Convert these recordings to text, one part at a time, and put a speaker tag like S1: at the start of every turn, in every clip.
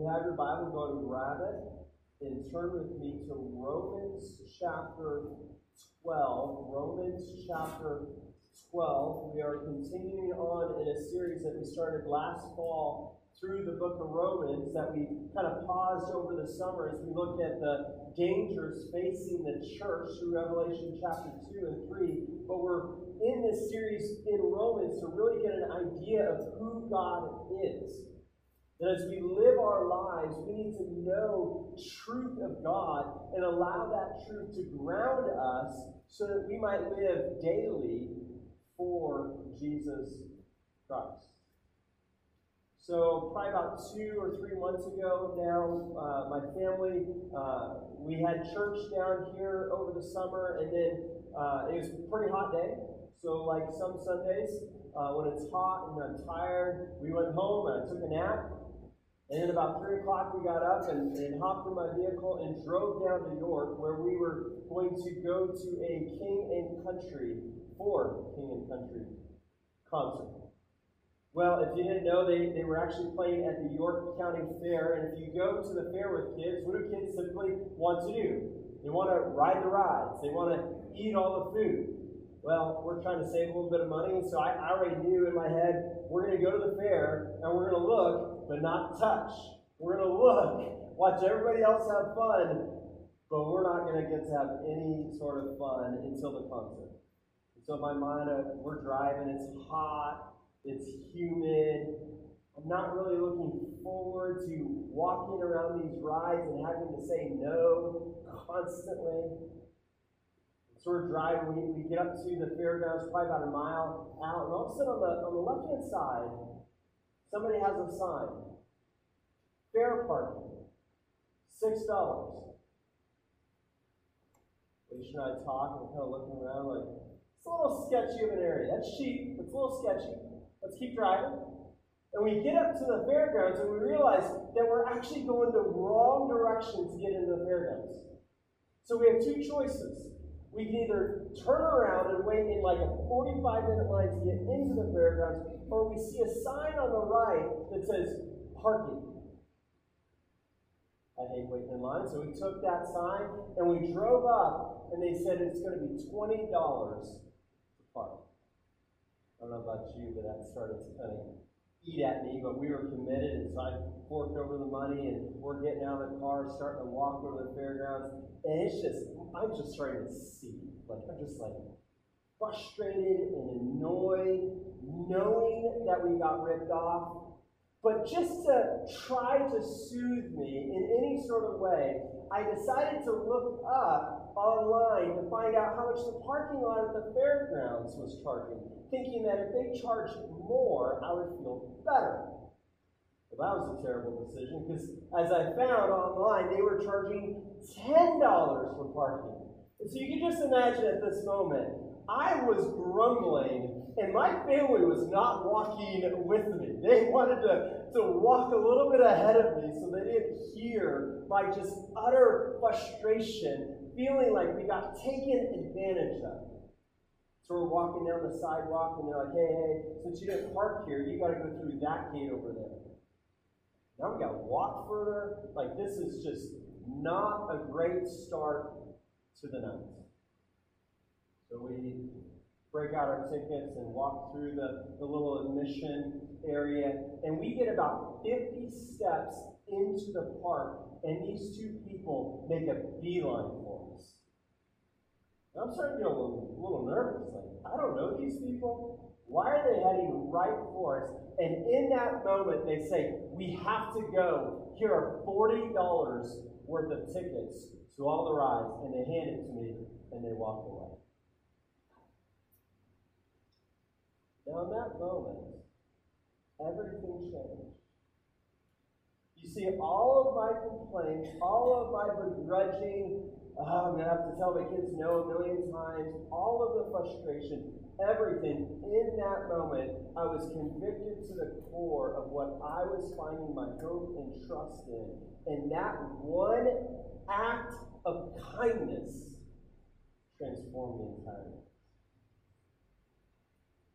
S1: you have your Bible, go and grab it and turn with me to Romans chapter 12. Romans chapter 12. We are continuing on in a series that we started last fall through the book of Romans that we kind of paused over the summer as we looked at the dangers facing the church through Revelation chapter 2 and 3. But we're in this series in Romans to really get an idea of who God is. That as we live our lives, we need to know truth of God and allow that truth to ground us so that we might live daily for Jesus Christ. So, probably about two or three months ago now, uh, my family, uh, we had church down here over the summer, and then uh, it was a pretty hot day. So, like some Sundays, uh, when it's hot and I'm tired, we went home and I took a nap. And then about 3 o'clock, we got up and, and hopped in my vehicle and drove down to York, where we were going to go to a King and Country, for King and Country concert. Well, if you didn't know, they, they were actually playing at the York County Fair. And if you go to the fair with kids, what do kids typically want to do? They want to ride the rides, they want to eat all the food. Well, we're trying to save a little bit of money, so I, I already knew in my head we're going to go to the fair and we're going to look, but not touch. We're going to look, watch everybody else have fun, but we're not going to get to have any sort of fun until the concert. And so, my mind, uh, we're driving, it's hot, it's humid. I'm not really looking forward to walking around these rides and having to say no constantly. So we're driving, we, we get up to the fairgrounds, probably about a mile out, and all of a sudden on the, on the left hand side, somebody has a sign. Fair parking, six dollars. Alicia and I talk, and we're kind of looking around like, it's a little sketchy of an area. That's cheap, it's a little sketchy. Let's keep driving. And we get up to the fairgrounds and we realize that we're actually going the wrong direction to get into the fairgrounds. So we have two choices we can either turn around and wait in like a 45 minute line to get into the fairgrounds, or we see a sign on the right that says parking. I hate waiting in line, so we took that sign and we drove up, and they said it's going to be $20 to park. I don't know about you, but that started to kind of eat at me, but we were committed, and so I forked over the money, and we're getting out of the car, starting to walk over the fairgrounds, and it's just, I'm just starting to see, like, I'm just like frustrated and annoyed, knowing that we got ripped off. But just to try to soothe me in any sort of way, I decided to look up online to find out how much the parking lot at the fairgrounds was charging thinking that if they charged more, I would feel better. That was a terrible decision because, as I found online, they were charging $10 for parking. And so you can just imagine at this moment, I was grumbling, and my family was not walking with me. They wanted to, to walk a little bit ahead of me so they didn't hear my just utter frustration, feeling like we got taken advantage of. So we're walking down the sidewalk, and they're like, hey, hey, since you didn't park here, you got to go through that gate over there. Now we got to walk further. Like, this is just not a great start to the night. So we break out our tickets and walk through the, the little admission area, and we get about 50 steps into the park, and these two people make a beeline for us. I'm starting to get a little, a little nervous. Like, I don't know these people. Why are they heading right for us? And in that moment, they say, We have to go. Here are $40 worth of tickets to all the rides. And they hand it to me, and they walk away. Now, in that moment, everything changed. You see, all of my complaints, all of my begrudging oh, I'm going to have to tell my kids no a million times, all of the frustration, everything in that moment, I was convicted to the core of what I was finding my hope and trust in. And that one act of kindness transformed the entire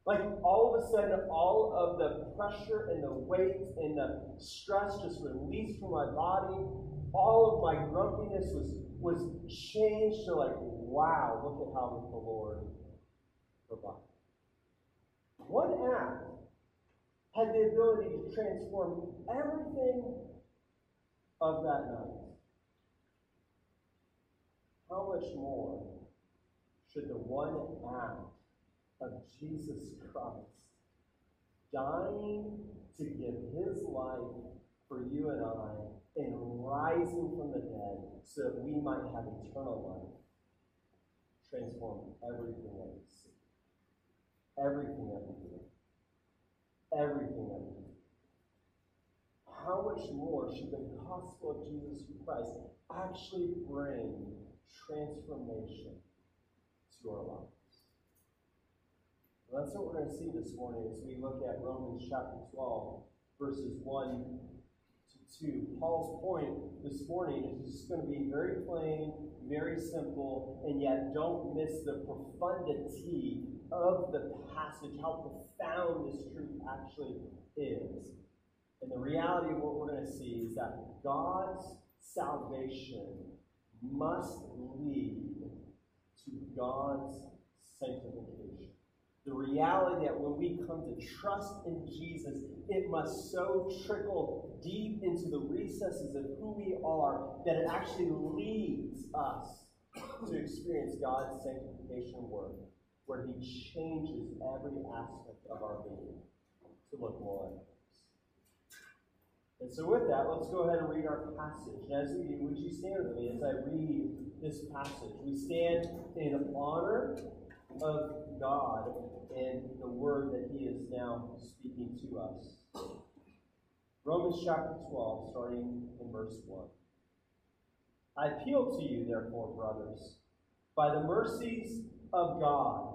S1: Like all of a sudden, all of the pressure and the weight and the stress just released from my body. All of my grumpiness was, was changed to like, wow, look at how the Lord provided. One act had the ability to transform everything of that night. How much more should the one act of Jesus Christ dying to give his life for you and I and rising from the dead so that we might have eternal life transform everything that we see, everything that we do, everything that we do. How much more should the gospel of Jesus Christ actually bring transformation to our lives? Well, that's what we're going to see this morning as we look at Romans chapter 12, verses 1 to 2. Paul's point this morning is just going to be very plain, very simple, and yet don't miss the profundity of the passage, how profound this truth actually is. And the reality of what we're going to see is that God's salvation must lead to God's sanctification the reality that when we come to trust in Jesus, it must so trickle deep into the recesses of who we are that it actually leads us to experience God's sanctification work, where He changes every aspect of our being to look more like and so, with that, let's go ahead and read our passage. As we would you stand with me as I read this passage? We stand in honor of God and the word that he is now speaking to us. Romans chapter 12, starting in verse 1. I appeal to you, therefore, brothers, by the mercies of God,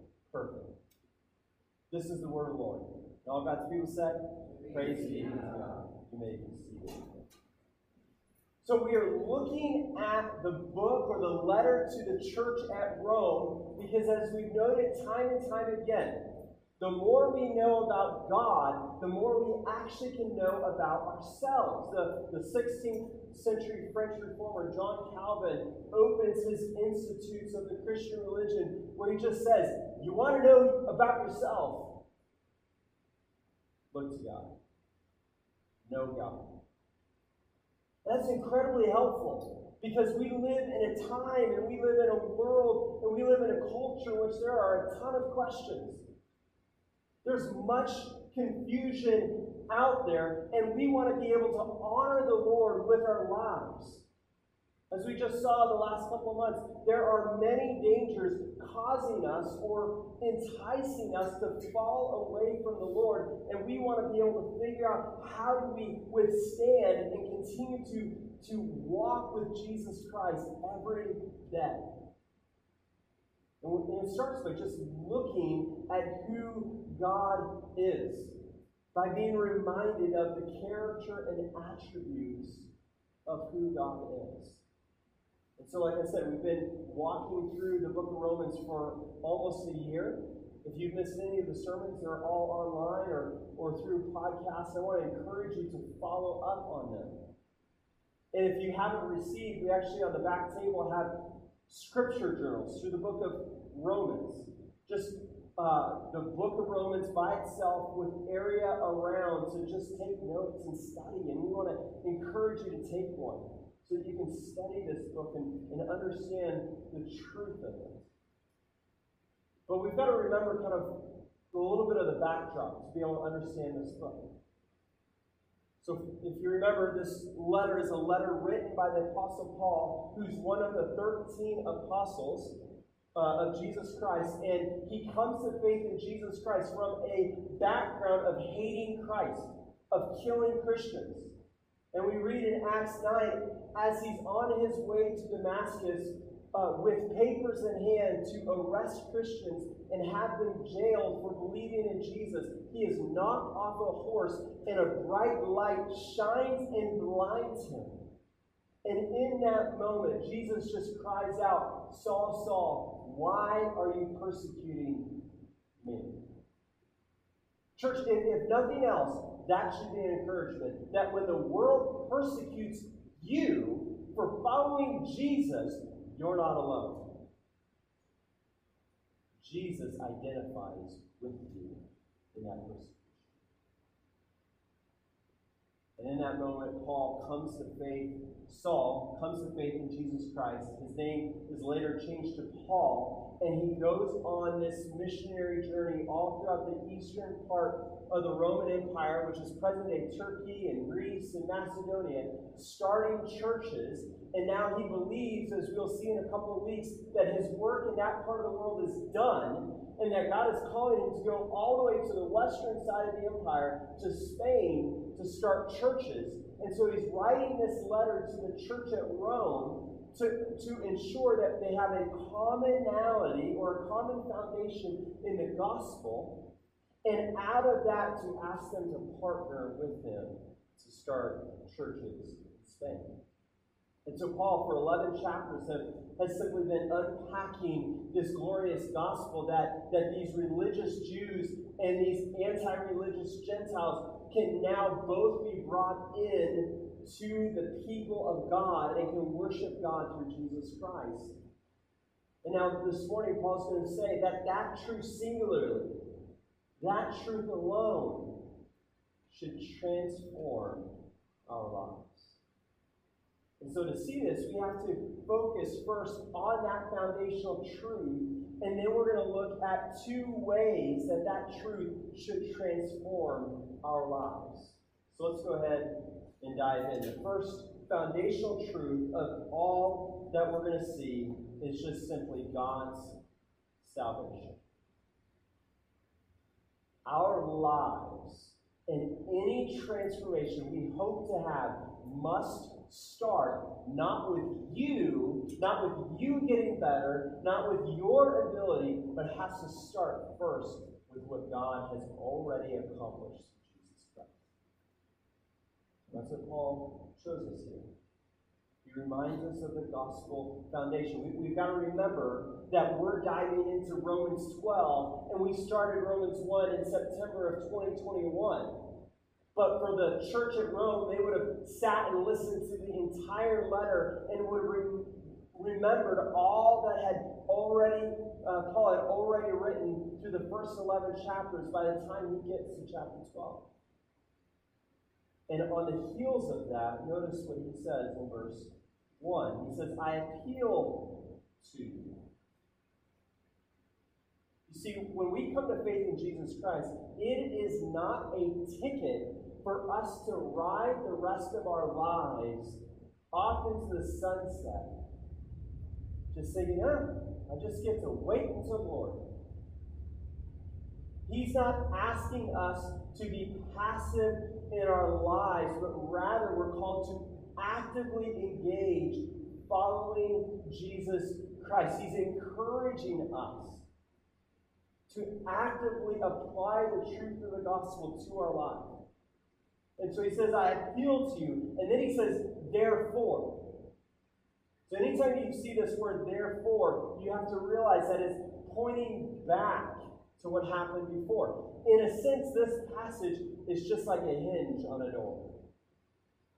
S1: perfect. This is the word of the Lord. all God's people said, Praise be to God. You may be seated. So we are looking at the book or the letter to the church at Rome because, as we've noted time and time again, the more we know about God, the more we actually can know about ourselves. The, the 16th century French reformer John Calvin opens his Institutes of the Christian Religion where he just says, You want to know about yourself? Look to God. Know God. That's incredibly helpful because we live in a time and we live in a world and we live in a culture in which there are a ton of questions. There's much confusion out there, and we want to be able to honor the Lord with our lives. As we just saw the last couple of months, there are many dangers causing us or enticing us to fall away from the Lord, and we want to be able to figure out how do we withstand and continue to, to walk with Jesus Christ every day. And it starts by just looking at who God is, by being reminded of the character and attributes of who God is. And so, like I said, we've been walking through the book of Romans for almost a year. If you've missed any of the sermons, they're all online or, or through podcasts. I want to encourage you to follow up on them. And if you haven't received, we actually on the back table have scripture journals through the book of Romans. Just uh, the book of Romans by itself with area around to just take notes and study. And we want to encourage you to take one so that you can study this book and, and understand the truth of it. But we've got to remember kind of a little bit of the backdrop to be able to understand this book. So, if you remember, this letter is a letter written by the Apostle Paul, who's one of the 13 apostles. uh, of Jesus Christ, and he comes to faith in Jesus Christ from a background of hating Christ, of killing Christians. And we read in Acts 9, as he's on his way to Damascus uh, with papers in hand to arrest Christians and have them jailed for believing in Jesus, he is knocked off a horse, and a bright light shines and blinds him. And in that moment, Jesus just cries out, Saul, Saul, why are you persecuting me? Church, if, if nothing else, that should be an encouragement that when the world persecutes you for following Jesus, you're not alone. Jesus identifies with you in that persecution. And in that moment, Paul comes to faith. Saul comes to faith in Jesus Christ. His name is later changed to Paul, and he goes on this missionary journey all throughout the eastern part of the Roman Empire, which is present day Turkey and Greece and Macedonia, starting churches. And now he believes, as we'll see in a couple of weeks, that his work in that part of the world is done, and that God is calling him to go all the way to the western side of the empire, to Spain, to start churches. And so he's writing this letter to the church at Rome to, to ensure that they have a commonality or a common foundation in the gospel and out of that, to ask them to partner with him to start churches in Spain. And so, Paul, for 11 chapters, has simply been unpacking this glorious gospel that, that these religious Jews and these anti religious Gentiles can now both be brought in to the people of God and can worship God through Jesus Christ. And now, this morning, Paul's going to say that that truth singularly that truth alone should transform our lives. And so to see this, we have to focus first on that foundational truth, and then we're going to look at two ways that that truth should transform our lives. So let's go ahead and dive in. The first foundational truth of all that we're going to see is just simply God's salvation our lives and any transformation we hope to have must start not with you, not with you getting better, not with your ability, but has to start first with what God has already accomplished in Jesus Christ. That's what Paul shows us here. He reminds us of the gospel foundation. We, have got to remember that we're diving into Romans 12, and we started Romans 1 in September of 2021. But for the church at Rome, they would have sat and listened to the entire letter and would have re- remembered all that had already, uh, Paul had already written through the first 11 chapters by the time he gets to chapter 12. And on the heels of that, notice what he says in verse 1. He says, I appeal to you. You see, when we come to faith in Jesus Christ, it is not a ticket for us to ride the rest of our lives off into the sunset. Just saying, ah, I just get to wait until Lord. He's not asking us to be passive in our lives, but rather we're called to actively engage following Jesus Christ. He's encouraging us to actively apply the truth of the gospel to our life. So he says, I appeal to you. And then he says, therefore. So anytime you see this word therefore, you have to realize that it's pointing back to what happened before. In a sense, this passage is just like a hinge on a door.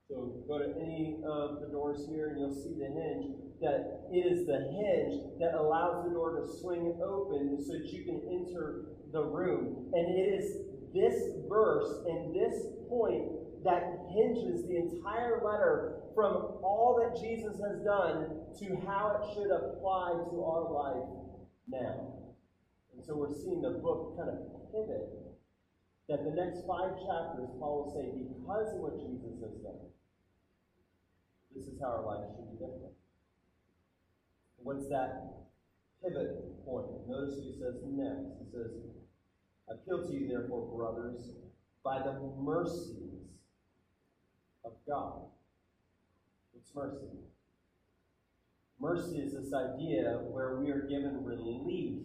S1: So go to any of the doors here and you'll see the hinge. That it is the hinge that allows the door to swing open so that you can enter the room. And it is this verse and this point that hinges the entire letter from all that Jesus has done to how it should apply to our life now. And so we're seeing the book kind of pivot that the next five chapters, Paul will say, because of what Jesus has done, this is how our life should be different. What's that pivot point. Notice what he says next. He says, I appeal to you, therefore, brothers, by the mercies of God. It's mercy? Mercy is this idea where we are given relief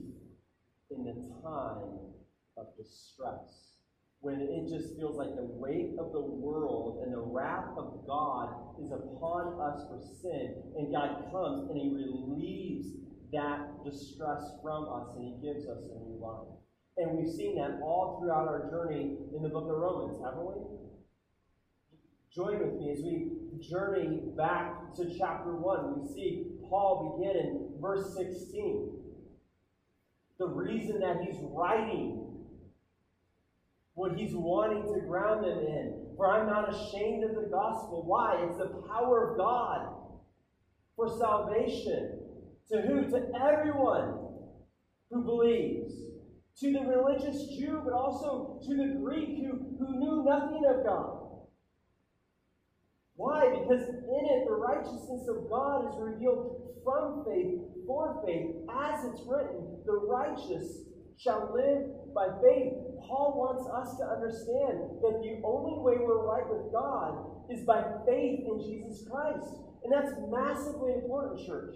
S1: in the time of distress. When it just feels like the weight of the world and the wrath of God is upon us for sin, and God comes and He relieves that distress from us and He gives us a new life. And we've seen that all throughout our journey in the book of Romans, haven't we? Join with me as we journey back to chapter 1. We see Paul begin in verse 16. The reason that he's writing what he's wanting to ground them in. For I'm not ashamed of the gospel. Why? It's the power of God for salvation. To who? To everyone who believes. To the religious Jew, but also to the Greek who, who knew nothing of God. Why? Because in it, the righteousness of God is revealed from faith for faith. As it's written, the righteous shall live by faith. Paul wants us to understand that the only way we're right with God is by faith in Jesus Christ. And that's massively important, church.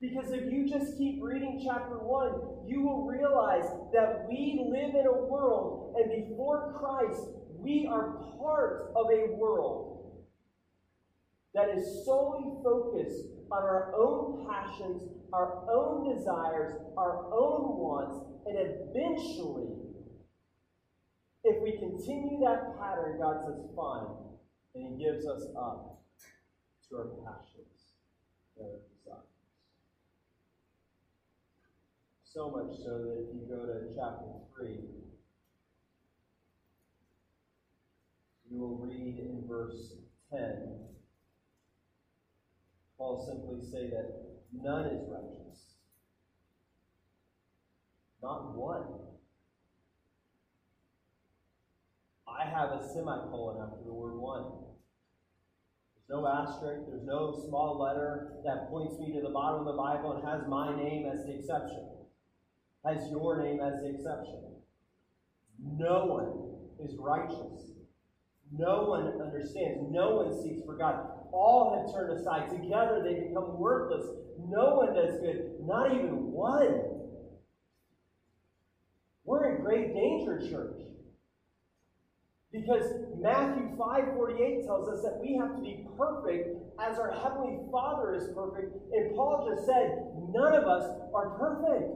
S1: Because if you just keep reading chapter 1, you will realize that we live in a world, and before Christ, we are part of a world that is solely focused on our own passions, our own desires, our own wants, and eventually, if we continue that pattern, God says, fine, and He gives us up to our passions and our desires. So much so that if you go to chapter 3, you will read in verse 10 Paul simply say that none is righteous. Not one. I have a semicolon after the word one. There's no asterisk, there's no small letter that points me to the bottom of the Bible and has my name as the exception, has your name as the exception. No one is righteous. No one understands. No one seeks for God. All have turned aside. Together they become worthless. No one does good, not even one. We're in great danger, church. Because Matthew 5:48 tells us that we have to be perfect as our heavenly Father is perfect. And Paul just said, none of us are perfect.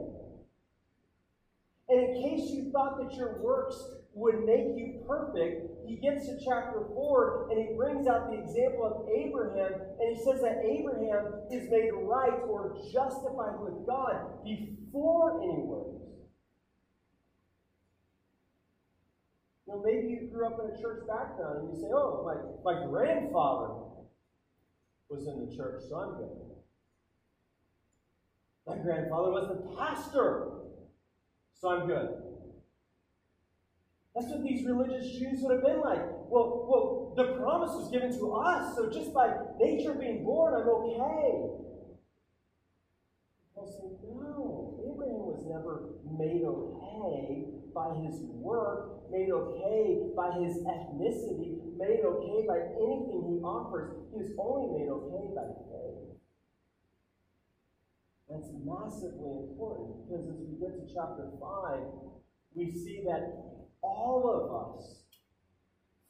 S1: And in case you thought that your works would make you perfect, he gets to chapter 4 and he brings out the example of Abraham, and he says that Abraham is made right or justified with God before any works. You maybe you grew up in a church background and you say, oh, my, my grandfather was in the church, so I'm good. My grandfather was the pastor, so I'm good. That's what these religious Jews would have been like. Well, well, the promise was given to us, so just by nature being born, I'm okay. Paul said, no, Abraham was never made okay by his work, made okay by his ethnicity, made okay by anything he offers. He was only made okay by faith. That's massively important because as we get to chapter 5, we see that all of us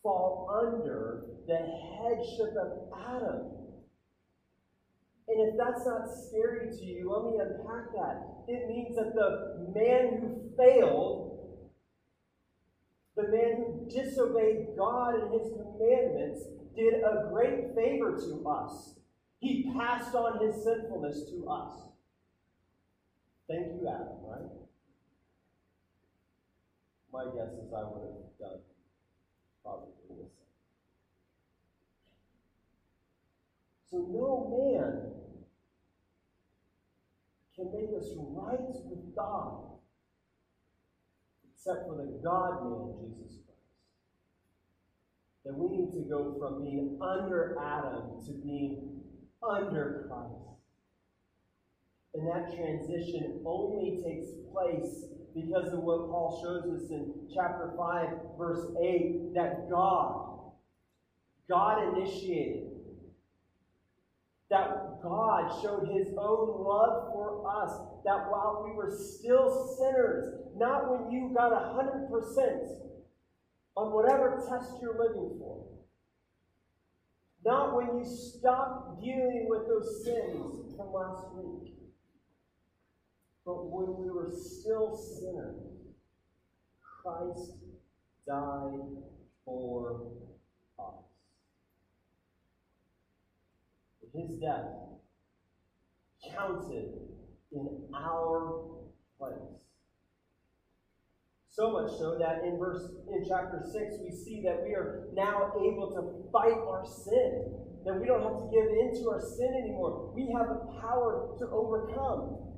S1: fall under the headship of Adam. And if that's not scary to you, let me unpack that. It means that the man who failed, the man who disobeyed God and his commandments, did a great favor to us. He passed on his sinfulness to us. Thank you, Adam, right? My guess is I would have done probably the same. So no man can make us right with God except for the God man, Jesus Christ. That we need to go from being under Adam to being under Christ. And that transition only takes place because of what Paul shows us in chapter 5, verse 8, that God, God initiated. That God showed his own love for us. That while we were still sinners, not when you got 100% on whatever test you're living for, not when you stop dealing with those sins from last week, but when we were still sinners, Christ died for us. His death counted in our place. So much so that in verse in chapter 6 we see that we are now able to fight our sin. That we don't have to give in to our sin anymore. We have the power to overcome.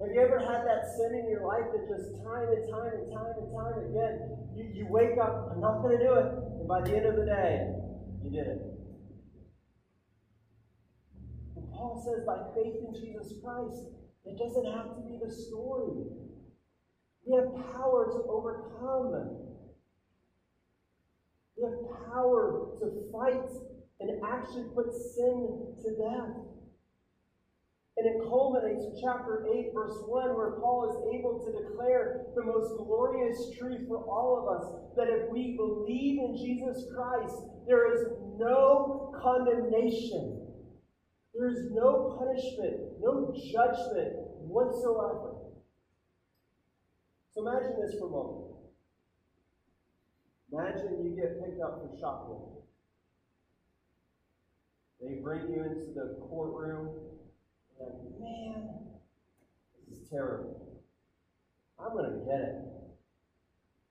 S1: Have you ever had that sin in your life that just time and time and time and time again, you, you wake up, I'm not going to do it. And by the end of the day, you did it. And Paul says by faith in Jesus Christ, it doesn't have to be the story. We have power to overcome. We have power to fight and actually put sin to death. And it culminates in chapter 8, verse 1, where Paul is able to declare the most glorious truth for all of us that if we believe in Jesus Christ, there is no condemnation, there is no punishment, no judgment whatsoever. So imagine this for a moment. Imagine you get picked up for shoplifting. They bring you into the courtroom, and man, this is terrible. I'm going to get it.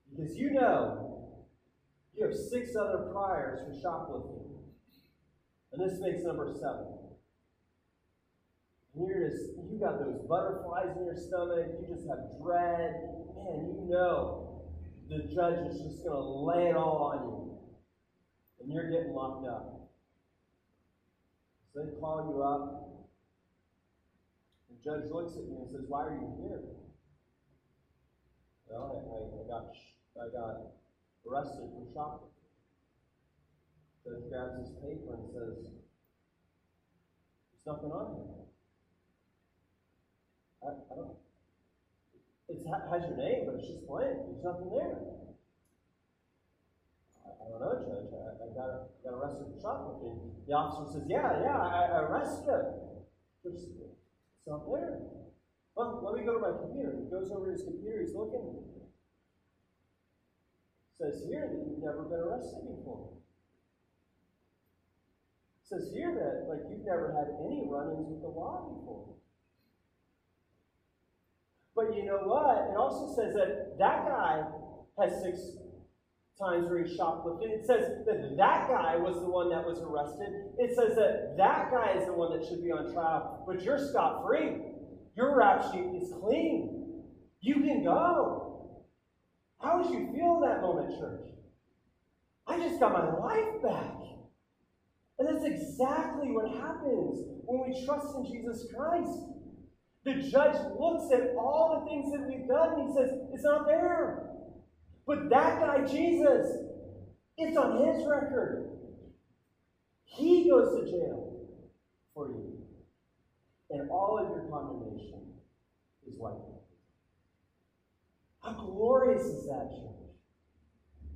S1: Because you know you have six other priors for shoplifting. And this makes number seven. And you're just, you got those butterflies in your stomach, you just have dread. Man, you know the judge is just going to lay it all on you. And you're getting locked up. So they call you up. The judge looks at me and says, Why are you here? Well, I, I, I got, I got arrested for shoplifting. Judge grabs his paper and says, There's nothing on here. I, I don't. It has your name, but it's just blank. There's nothing there. I, don't know, Judge. I, I got, got arrested for shoplifting. The officer says, Yeah, yeah, I, I arrested him. There. Well, let me go to my computer. He goes over to his computer. He's looking. Says here that you've never been arrested before. Says here that like you've never had any run-ins with the law before. But you know what? It also says that that guy has six times where he shoplifted. It says that that guy was the one that was arrested. It says that that guy is the one that should be on trial. But you're scot free. Your rap sheet is clean. You can go. How would you feel that moment, church? I just got my life back. And that's exactly what happens when we trust in Jesus Christ. The judge looks at all the things that we've done and he says, It's not there. But that guy, Jesus, it's on his record. He goes to jail for you. And all of your condemnation is wiped out. How glorious is that, church?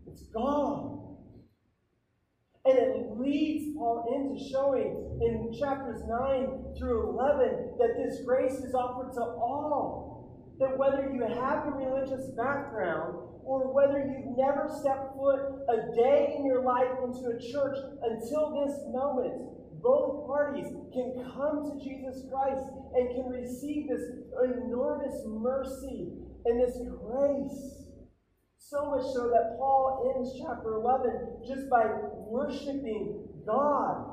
S1: It's gone. And it leads Paul into showing in chapters 9 through 11 that this grace is offered to all. That whether you have a religious background or whether you've never stepped foot a day in your life into a church until this moment, both parties can come to Jesus Christ and can receive this enormous mercy and this grace. So much so that Paul ends chapter 11 just by worshiping God.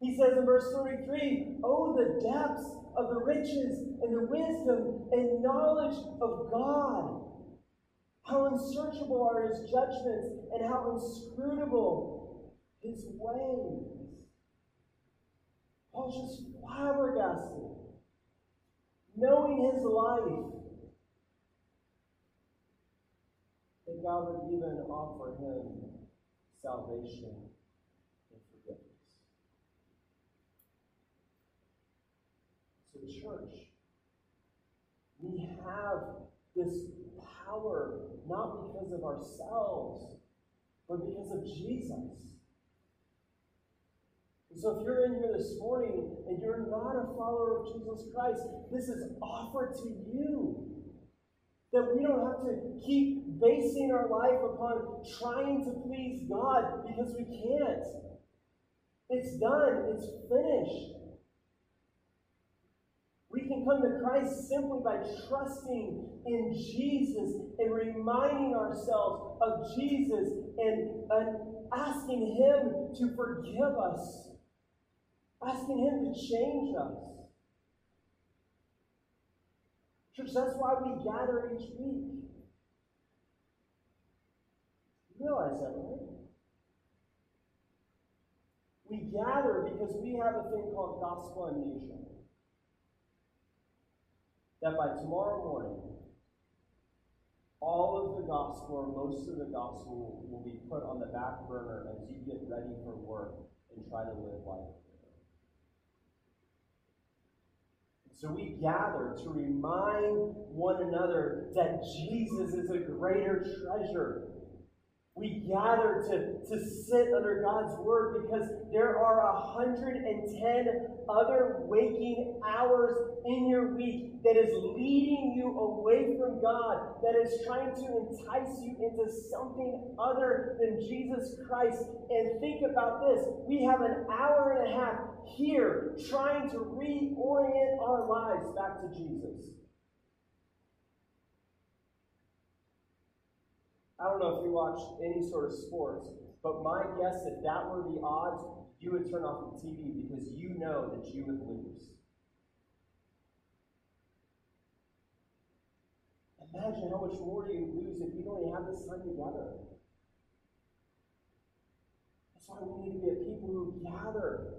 S1: He says in verse 33 Oh, the depths of the riches and the wisdom and knowledge of God. How unsearchable are his judgments and how inscrutable his ways. Paul's just flabbergasted knowing his life, that God would even offer him salvation and forgiveness. So, church, we have this power not because of ourselves, but because of Jesus. So if you're in here this morning and you're not a follower of Jesus Christ, this is offered to you. That we don't have to keep basing our life upon trying to please God because we can't. It's done, it's finished. We can come to Christ simply by trusting in Jesus and reminding ourselves of Jesus and, asking Him to forgive us, asking Him to change us. Church, that's why we gather each week. You realize that, right? We gather because we have a thing called gospel amnesia. That by tomorrow morning, all of the gospel, or most of the gospel, will be put on the back burner as you get ready for work and try to live life. So we gather to remind one another that Jesus is a greater treasure we gather to, to sit under God's word because there are 110 other waking hours in your week that is leading you away from God, that is trying to entice you into something other than Jesus Christ. And think about this we have an hour and a half here trying to reorient our lives back to Jesus. I don't know if you watch any sort of sports, but my guess, if that that were the odds, you would turn off the TV because you know that you would lose. Imagine how much more you lose if you don't have this time together. That's why we need to be a people who gather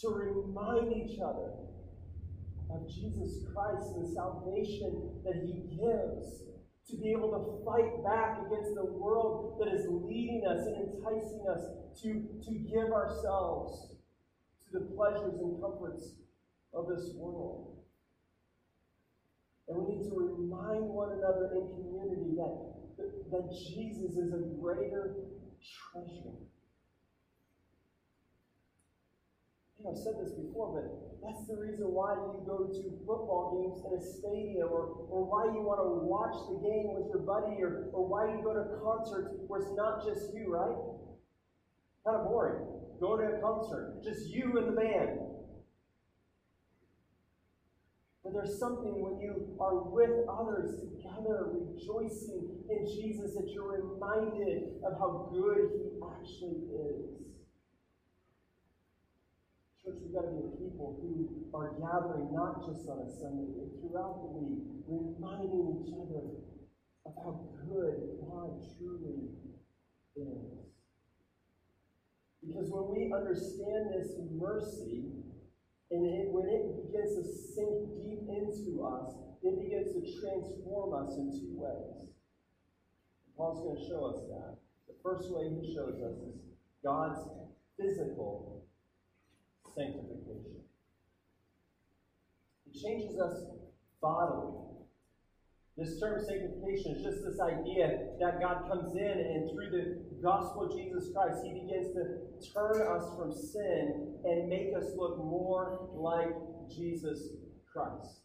S1: to remind each other of Jesus Christ and the salvation that He gives to be able to fight back against the world that is leading us and enticing us to, to give ourselves to the pleasures and comforts of this world. And we need to remind one another in community that, that Jesus is a greater treasure. I've said this before, but that's the reason why you go to football games in a stadium, or, or why you want to watch the game with your buddy, or, or why you go to concerts where it's not just you, right? Kind of boring. Go to a concert, just you and the band. But there's something when you are with others together, rejoicing in Jesus, that you're reminded of how good He actually is. Church, we've got to be a people who are gathering not just on a Sunday, but throughout the week, reminding each other of how good God truly is. Because when we understand this mercy, and it, when it begins to sink deep into us, it begins to transform us in two ways. Paul's going to show us that. The first way he shows us is God's physical sanctification. It changes us bodily. This term sanctification is just this idea that God comes in and through the gospel of Jesus Christ, He begins to turn us from sin and make us look more like Jesus Christ.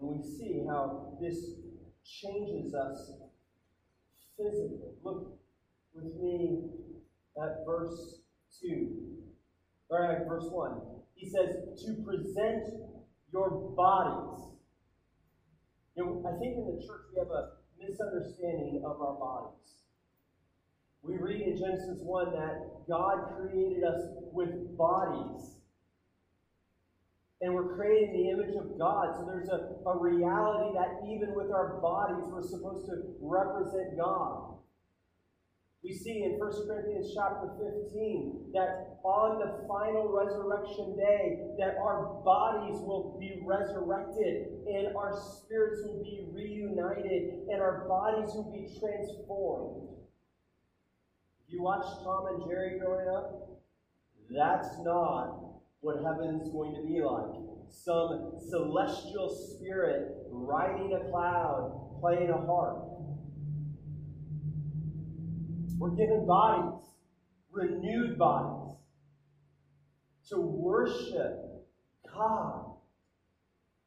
S1: And we see how this changes us physically. Look with me at verse 2. Or verse 1. He says, to present your bodies. You know, I think in the church we have a misunderstanding of our bodies. We read in Genesis 1 that God created us with bodies. And we're created in the image of God. So there's a, a reality that even with our bodies, we're supposed to represent God. We see in 1 Corinthians chapter 15 that on the final resurrection day that our bodies will be resurrected and our spirits will be reunited and our bodies will be transformed. You watched Tom and Jerry growing up? That's not what heaven's going to be like. Some celestial spirit riding a cloud, playing a harp. We're given bodies, renewed bodies, to worship God.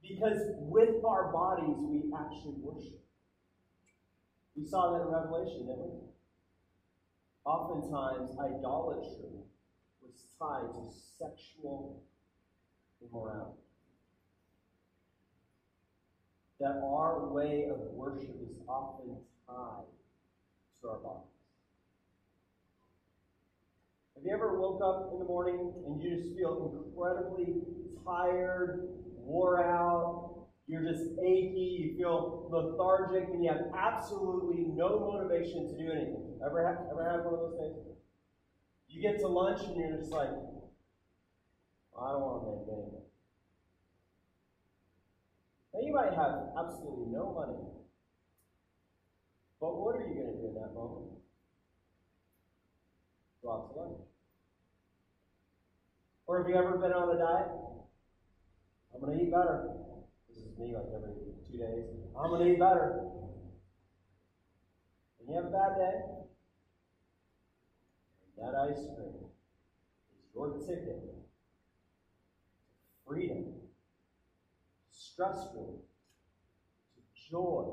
S1: Because with our bodies, we actually worship. We saw that in Revelation, didn't we? Oftentimes, idolatry was tied to sexual immorality. That our way of worship is often tied to our bodies. Have you ever woke up in the morning and you just feel incredibly tired, wore out, you're just achy, you feel lethargic, and you have absolutely no motivation to do anything? Ever have, ever had one of those days? You get to lunch and you're just like, I don't want to make anything. Now you might have absolutely no money. But what are you going to do in that moment? Go out to lunch. Or have you ever been on a diet? I'm going to eat better. This is me like every two days. I'm going to eat better. And you have a bad day. That ice cream is your ticket freedom, stress relief, to joy.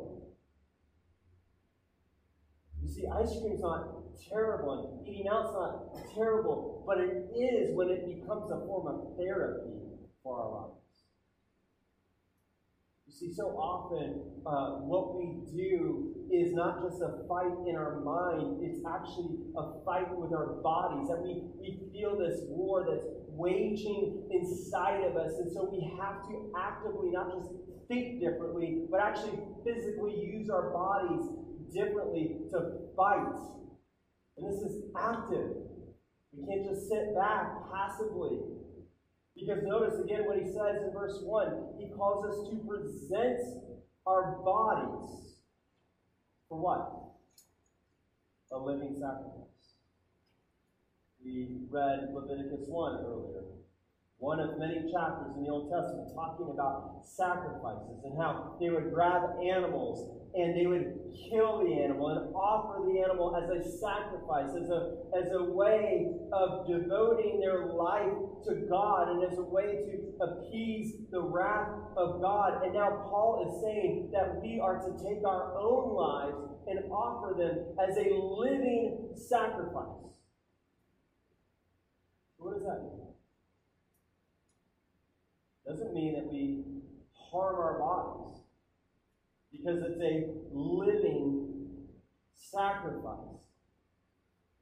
S1: You see, ice cream's not terrible and eating out's not terrible, but it is when it becomes a form of therapy for our lives. You see, so often uh, what we do is not just a fight in our mind, it's actually a fight with our bodies. That we, we feel this war that's waging inside of us. And so we have to actively not just think differently, but actually physically use our bodies differently to fight. And this is active. We can't just sit back passively. Because notice again what he says in verse 1 he calls us to present our bodies for what? A living sacrifice. We read Leviticus 1 earlier one of many chapters in the Old Testament talking about sacrifices and how they would grab animals and they would kill the animal and offer the animal as a sacrifice, as a, as a way of devoting their life to God and as a way to appease the wrath of God. And now Paul is saying that we are to take our own lives and offer them as a living sacrifice. What does that mean? Doesn't mean that we harm our bodies because it's a living sacrifice.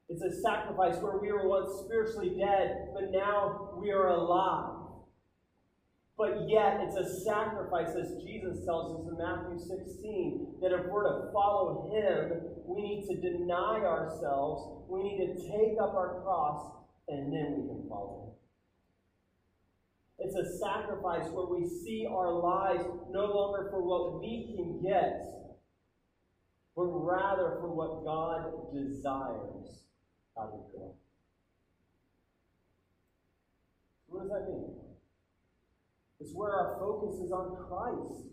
S1: It's a sacrifice where we were once spiritually dead, but now we are alive. But yet, it's a sacrifice, as Jesus tells us in Matthew 16, that if we're to follow Him, we need to deny ourselves, we need to take up our cross, and then we can follow Him. It's a sacrifice where we see our lives no longer for what we can get, but rather for what God desires out of life. What does that mean? It's where our focus is on Christ.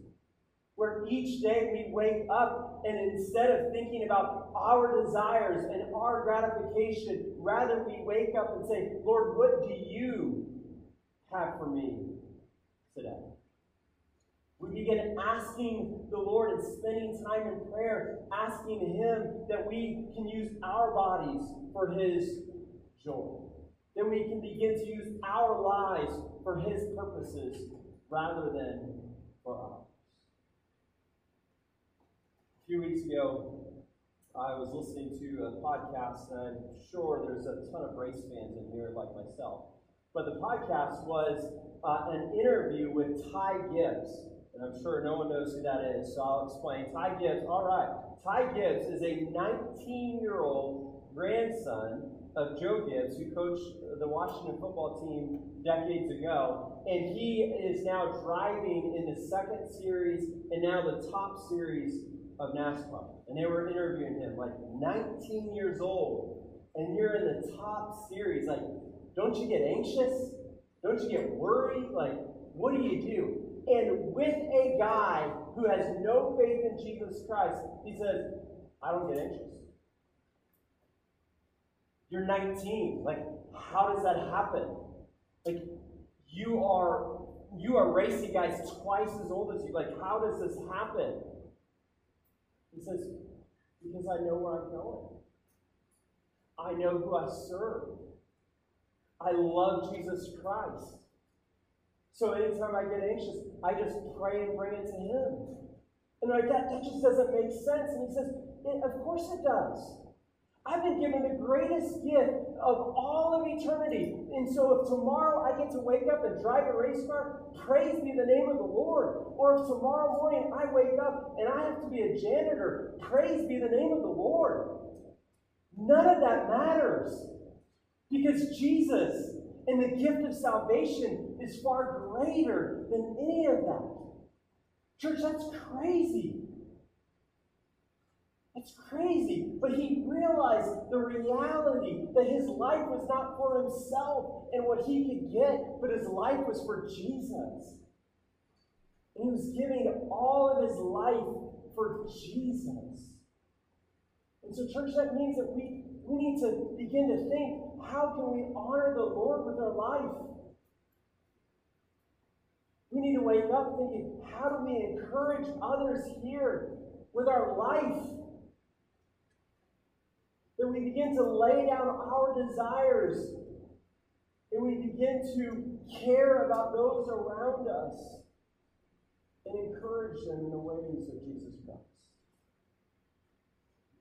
S1: Where each day we wake up and instead of thinking about our desires and our gratification, rather we wake up and say, Lord, what do you have for me today? We begin asking the Lord and spending time in prayer, asking Him that we can use our bodies for His joy. That we can begin to use our lives for His purposes rather than for ours. A few weeks ago, I was listening to a podcast, and I'm sure there's a ton of race fans in here like myself. But the podcast was uh, an interview with Ty Gibbs. And I'm sure no one knows who that is, so I'll explain. Ty Gibbs, all right. Ty Gibbs is a 19 year old grandson of Joe Gibbs, who coached the Washington football team decades ago, and he is now driving in the second series and now the top series of NASCAR. And they were interviewing him, like 19 years old, and you're in the top series. Like, don't you get anxious? Don't you get worried? Like, what do you do? And with a guy who has no faith in Jesus Christ, he says, I don't get anxious. You're 19. Like, how does that happen? Like, you are you are racing guys twice as old as you. Like, how does this happen? He says, because I know where I'm going. I know who I serve. I love Jesus Christ. So anytime I get anxious, I just pray and bring it to Him. And like that, that just doesn't make sense. And he says, Of course it does. I've been given the greatest gift of all of eternity. And so if tomorrow I get to wake up and drive a race car, praise be the name of the Lord. Or if tomorrow morning I wake up and I have to be a janitor, praise be the name of the Lord. None of that matters. Because Jesus and the gift of salvation is far greater than any of that. Church, that's crazy. It's crazy. But he realized the reality that his life was not for himself and what he could get, but his life was for Jesus. And he was giving all of his life for Jesus. And so, church, that means that we, we need to begin to think how can we honor the Lord with our life? We need to wake up thinking, how do we encourage others here with our life? That we begin to lay down our desires and we begin to care about those around us and encourage them in the ways of Jesus Christ.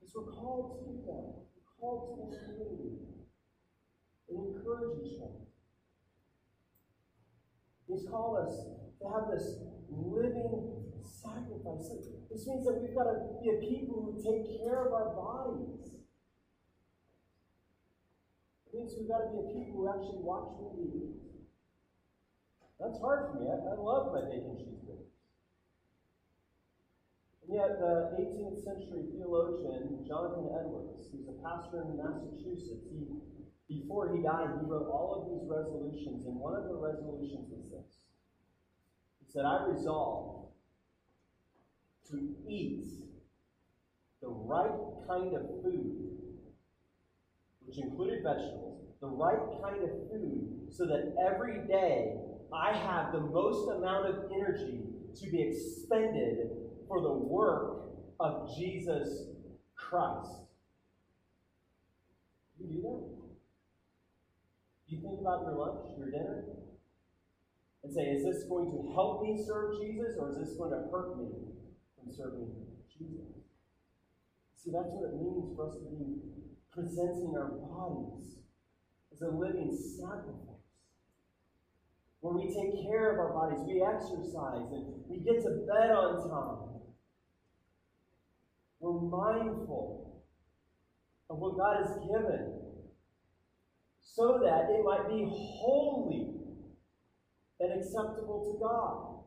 S1: Because we're called to do that. We're called to this community and encourage each other. He's called us to have this living sacrifice. This means that we've got to be a people who take care of our bodies. It means we've got to be a people who actually watch what we eat. That's hard for me. I, I love my bacon cheeseburgers. And yet, the 18th century theologian Jonathan Edwards, who's a pastor in Massachusetts, he before he died, he wrote all of these resolutions, and one of the resolutions was this. He said, I resolve to eat the right kind of food, which included vegetables, the right kind of food, so that every day I have the most amount of energy to be expended for the work of Jesus Christ. You do that? You think about your lunch, your dinner, and say, is this going to help me serve Jesus or is this going to hurt me from serving Jesus? See, that's what it means for us to be presenting our bodies as a living sacrifice. Where we take care of our bodies, we exercise, and we get to bed on time. We're mindful of what God has given so that it might be holy and acceptable to God.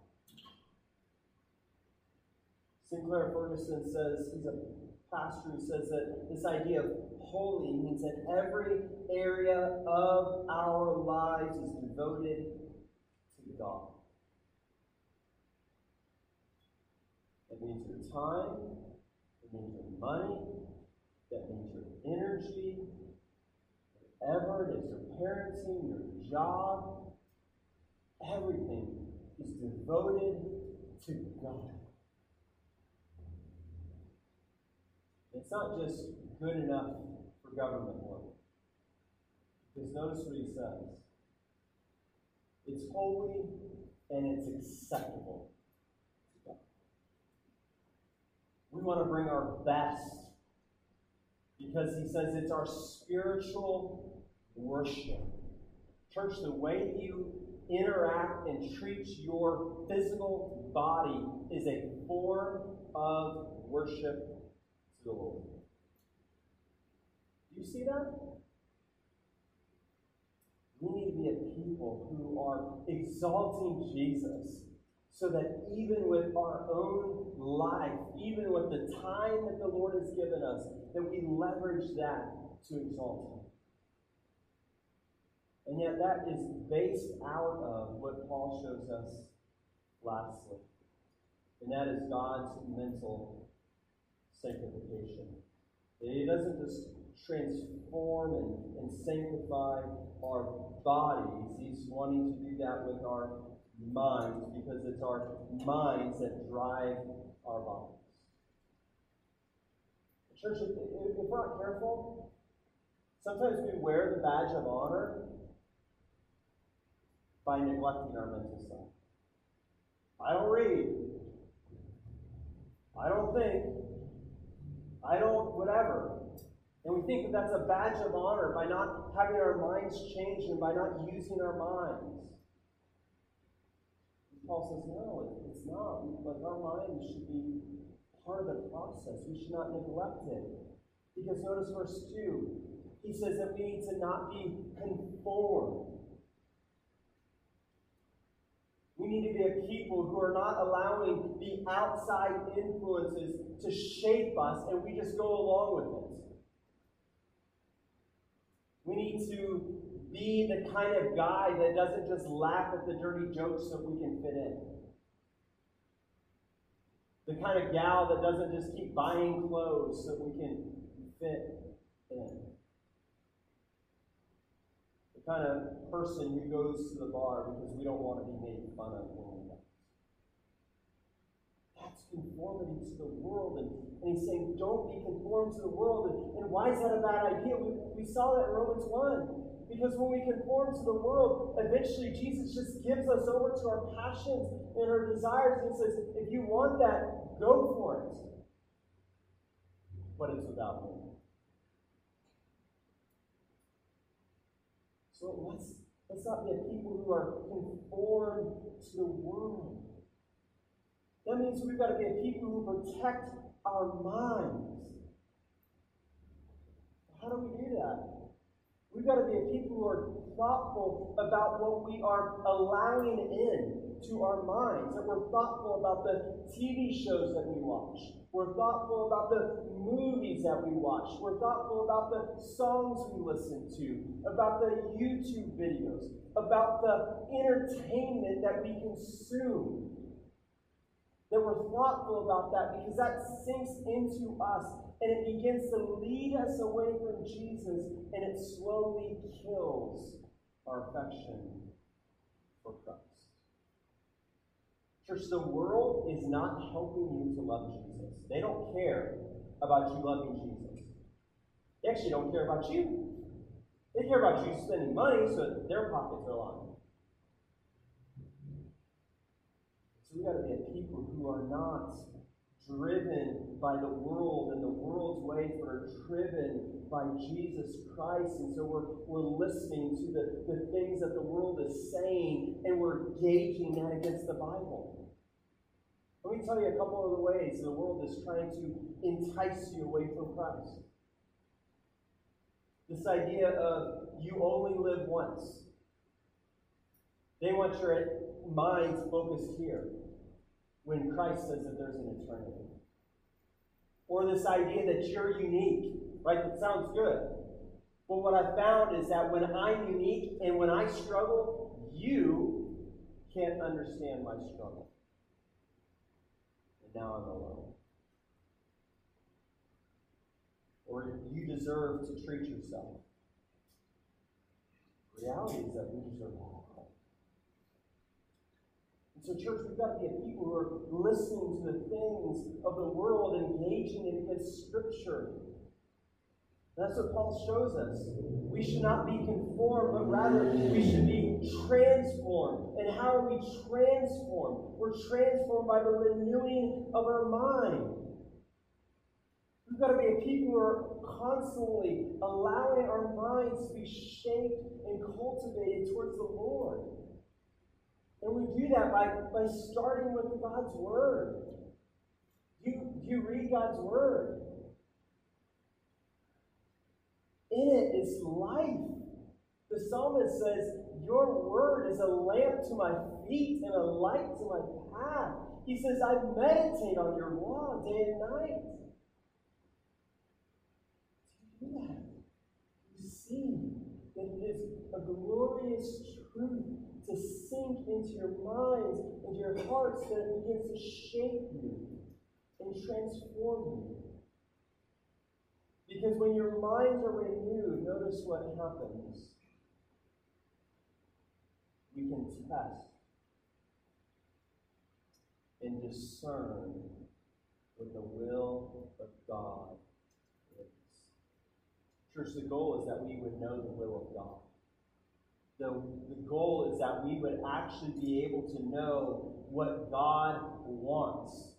S1: Sinclair Ferguson says, he's a pastor who says that this idea of holy means that every area of our lives is devoted to God. That means your time, it means your money, that means your energy, whatever it is, your parenting, your job, everything is devoted to God. It's not just good enough for government work. Because notice what he says. It's holy and it's acceptable We want to bring our best because he says it's our spiritual worship. Church, the way you interact and treat your physical body is a form of worship to the Lord. Do you see that? We need to be a people who are exalting Jesus so that even with our own life, even with the time that the Lord has given us, that we leverage that to exalt Him. And yet, that is based out of what Paul shows us lastly, and that is God's mental sanctification. He doesn't just transform and, and sanctify our bodies, He's wanting to do that with our minds because it's our minds that drive our bodies. Church, if, if we're not careful, sometimes we wear the badge of honor by neglecting our mental self. I don't read. I don't think. I don't whatever. And we think that that's a badge of honor by not having our minds changed and by not using our minds. Paul says, no, it's not. Like our minds should be part of the process. We should not neglect it. Because notice verse 2. He says that we need to not be conformed we need to be a people who are not allowing the outside influences to shape us and we just go along with it. We need to be the kind of guy that doesn't just laugh at the dirty jokes so we can fit in. The kind of gal that doesn't just keep buying clothes so we can fit in the kind of person who goes to the bar because we don't want to be made fun of when we. That's conformity to the world. And, and he's saying, don't be conformed to the world. And, and why is that a bad idea? We, we saw that in Romans 1. Because when we conform to the world, eventually Jesus just gives us over to our passions and our desires and says, if you want that, go for it. But it's without me. So let's, let's not be a people who are conformed to the world. That means we've got to be a people who protect our minds. How do we do that? We've got to be a people who are thoughtful about what we are allowing in to our minds, that we're thoughtful about the TV shows that we watch, we're thoughtful about the movies that we watch. We're thoughtful about the songs we listen to, about the YouTube videos, about the entertainment that we consume. That we're thoughtful about that because that sinks into us and it begins to lead us away from Jesus and it slowly kills our affection for Christ. Church, the world is not helping you to love Jesus. They don't care about you loving Jesus. They actually don't care about you. They care about you spending money so that their pockets are lined. So we've got to be a people who are not driven by the world and the world's ways, but are driven by Jesus Christ. And so we're, we're listening to the, the things that the world is saying, and we're gauging that against the Bible. Let me tell you a couple of the ways the world is trying to entice you away from Christ. This idea of you only live once. They want your minds focused here when Christ says that there's an eternity. Or this idea that you're unique, right? That sounds good. But what I found is that when I'm unique and when I struggle, you can't understand my struggle. And now I'm alone. Or you deserve to treat yourself. The reality is that we deserve all. So, church, we've got to be a people who are listening to the things of the world, engaging in against Scripture. that's what Paul shows us. We should not be conformed, but rather we should be transformed. And how are we transformed? We're transformed by the renewing of our mind. We've got to be a people who are constantly allowing our minds to be shaped and cultivated towards the Lord. And we do that by, by starting with God's Word. You, you read God's Word. In it is life. The psalmist says, Your word is a lamp to my feet and a light to my path. He says, I meditate on your law day and night. Do that. You see that it is a glorious truth to sink into your minds, into your hearts, that it begins to shape you and transform you. Because when your minds are renewed, notice what happens. We can test and discern what the will of God is. Church, the goal is that we would know the will of God. The, the goal is that we would actually be able to know what God wants.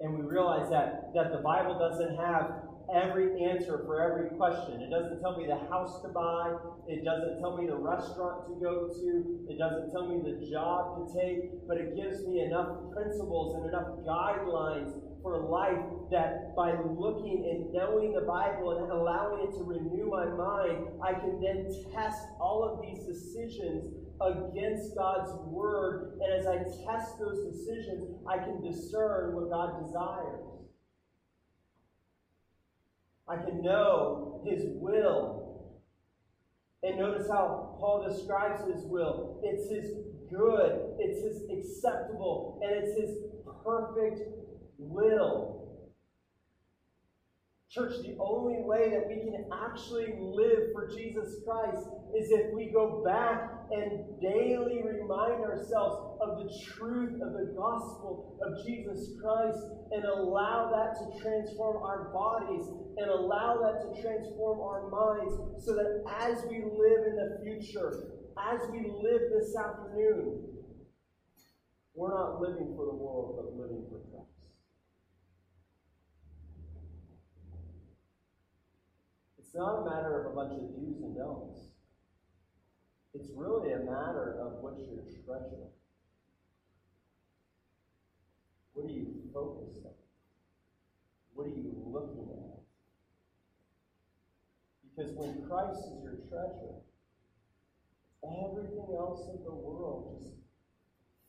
S1: And we realize that, that the Bible doesn't have every answer for every question. It doesn't tell me the house to buy. It doesn't tell me the restaurant to go to. It doesn't tell me the job to take. But it gives me enough principles and enough guidelines for life that by looking and knowing the Bible and allowing it to renew my mind, I can then test all of these decisions against God's word. And as I test those decisions, I can discern what God desires. I can know his will. And notice how Paul describes his will. It's his good, it's his acceptable, and it's his perfect will. Church, the only way that we can actually live for Jesus Christ is if we go back and daily remind ourselves of the truth of the gospel of Jesus Christ and allow that to transform our bodies and allow that to transform our minds so that as we live in the future, as we live this afternoon, we're not living for the world, but living for Christ. It's not a matter of a bunch of do's and don'ts. It's really a matter of what's your treasure. What are you focused on? What are you looking at? Because when Christ is your treasure, everything else in the world just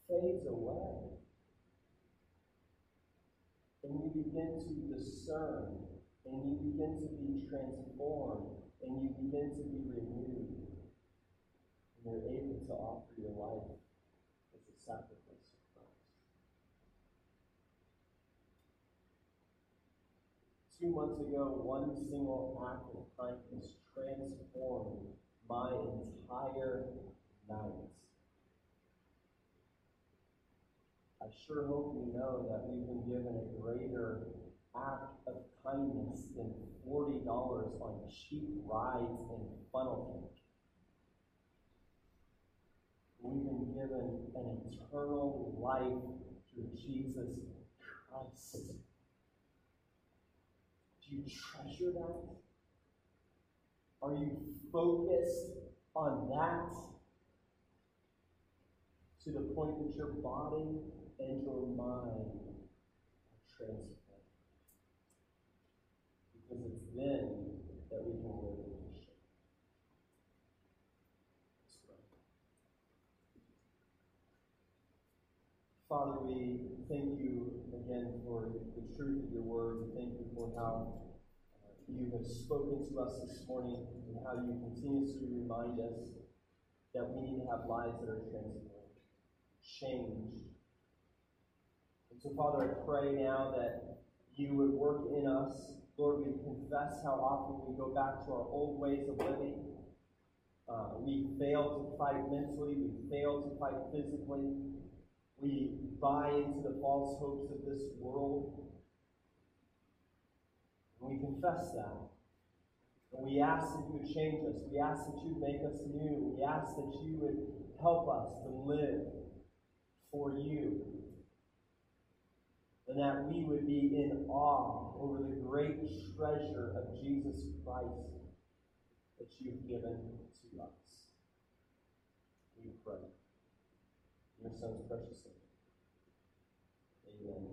S1: fades away. And you begin to discern and you begin to be transformed, and you begin to be renewed, and you're able to offer your life as a sacrifice of Christ. Two months ago, one single act of kindness transformed my entire night. I sure hope you know that we've been given a greater act of kindness than $40 on cheap rides and funnel cake. We've been given an eternal life through Jesus Christ. Do you treasure that? Are you focused on that to the point that your body and your mind are transformed? Because it's then that we can live in mission. Father, we thank you again for the truth of your word. We thank you for how you have spoken to us this morning and how you continuously remind us that we need to have lives that are transformed, changed. And so, Father, I pray now that you would work in us Lord, we confess how often we go back to our old ways of living. Uh, we fail to fight mentally. We fail to fight physically. We buy into the false hopes of this world. And we confess that. And we ask that you change us. We ask that you make us new. We ask that you would help us to live for you and that we would be in awe over the great treasure of Jesus Christ that you've given to us. We pray. Your Son's precious name. Amen.